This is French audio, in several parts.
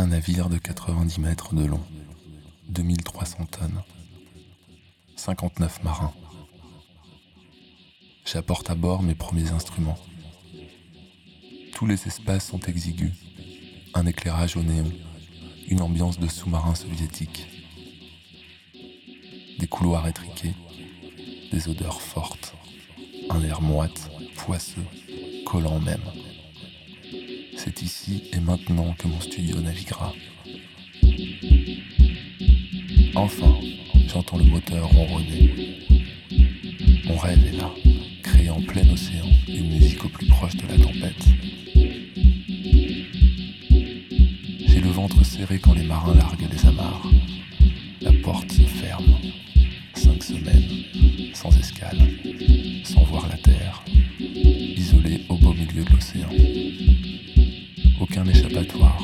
Un navire de 90 mètres de long, 2300 tonnes, 59 marins. J'apporte à bord mes premiers instruments. Tous les espaces sont exigus, un éclairage au néon, une ambiance de sous-marin soviétique. Des couloirs étriqués, des odeurs fortes, un air moite, poisseux, collant même. C'est ici et maintenant que mon studio naviguera. Enfin, j'entends le moteur ronronner. Mon rêve est là, créer en plein océan une musique au plus proche de la tempête. J'ai le ventre serré quand les marins larguent les amarres. La porte se ferme. Cinq semaines, sans escale, sans voir la terre, Aucun échappatoire,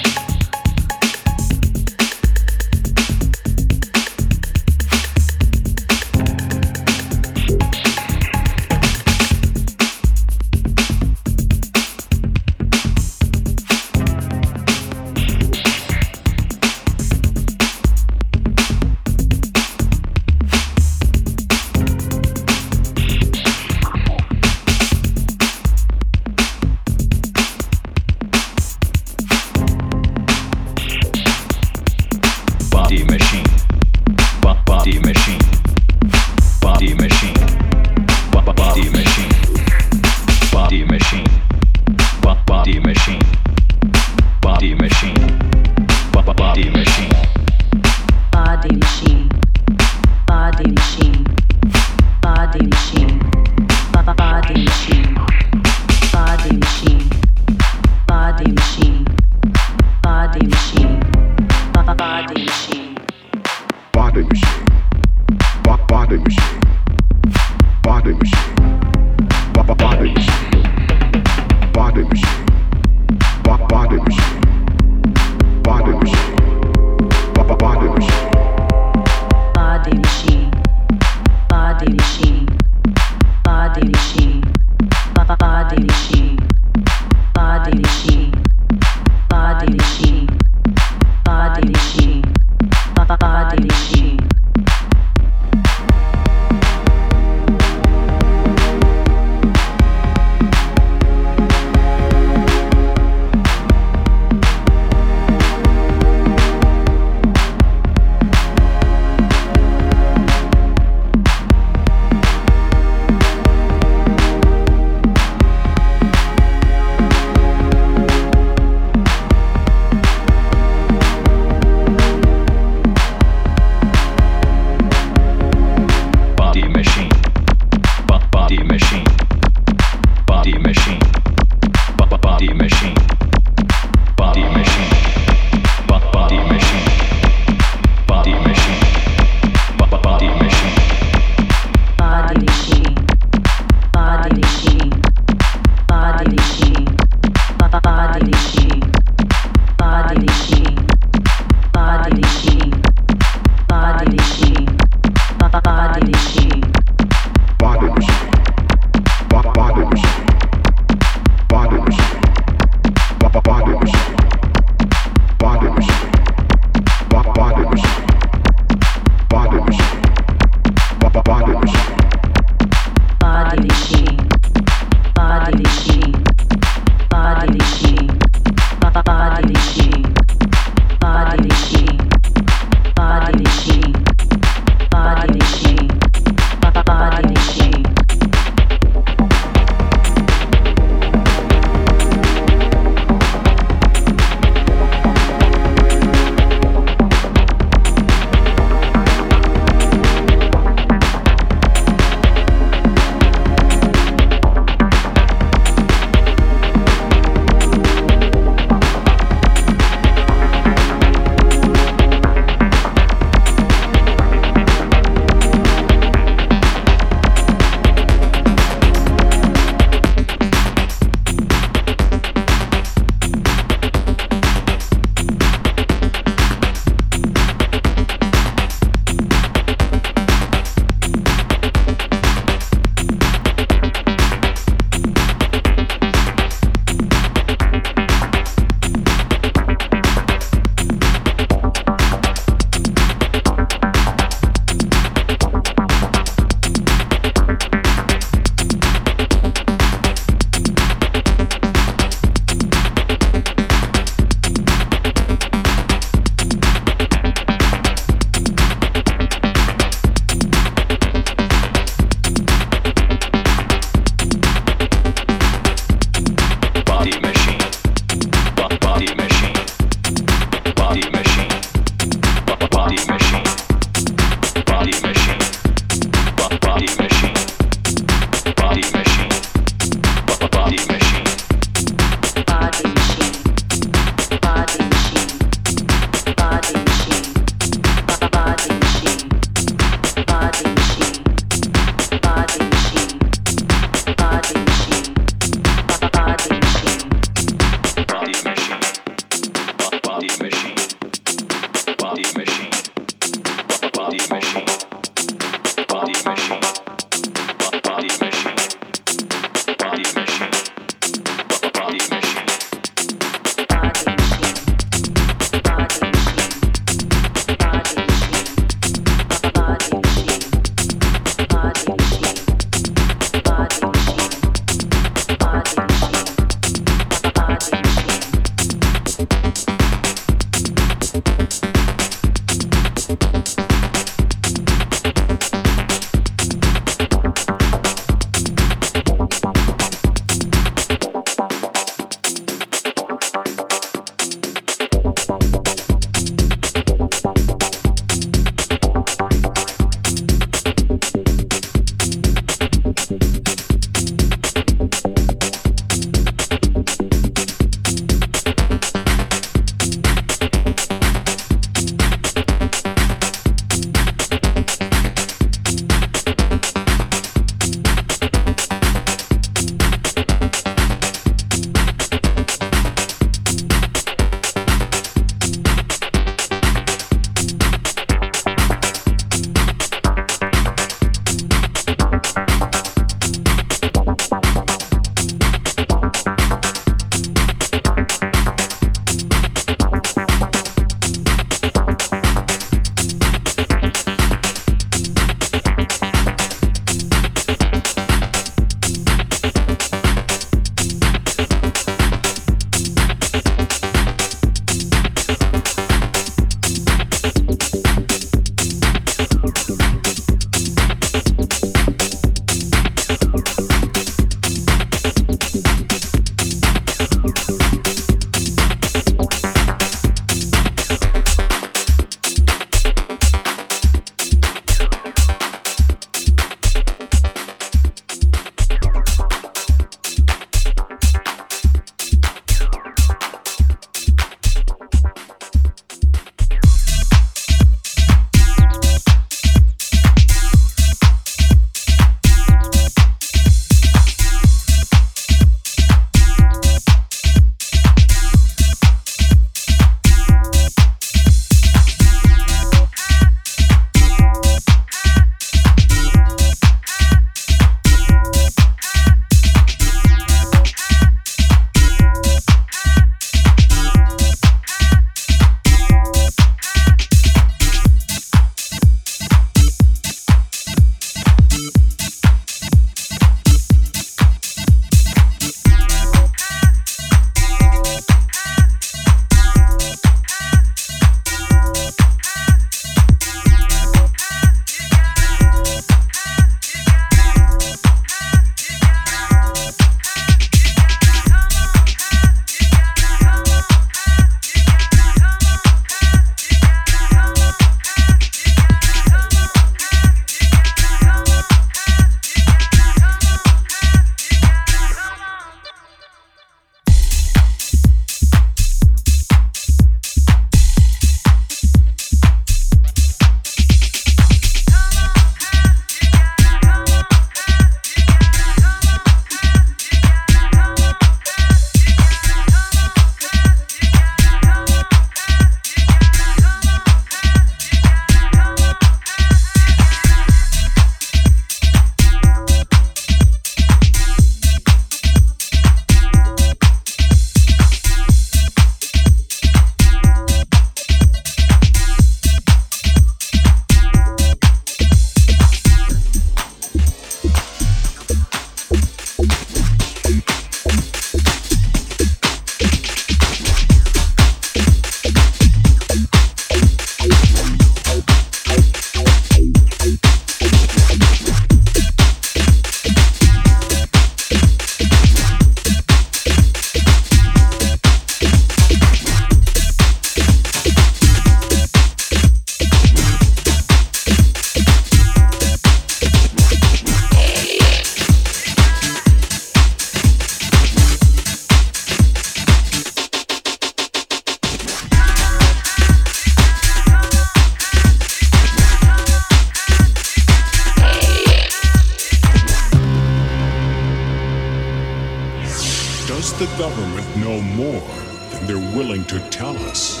the government know more than they're willing to tell us?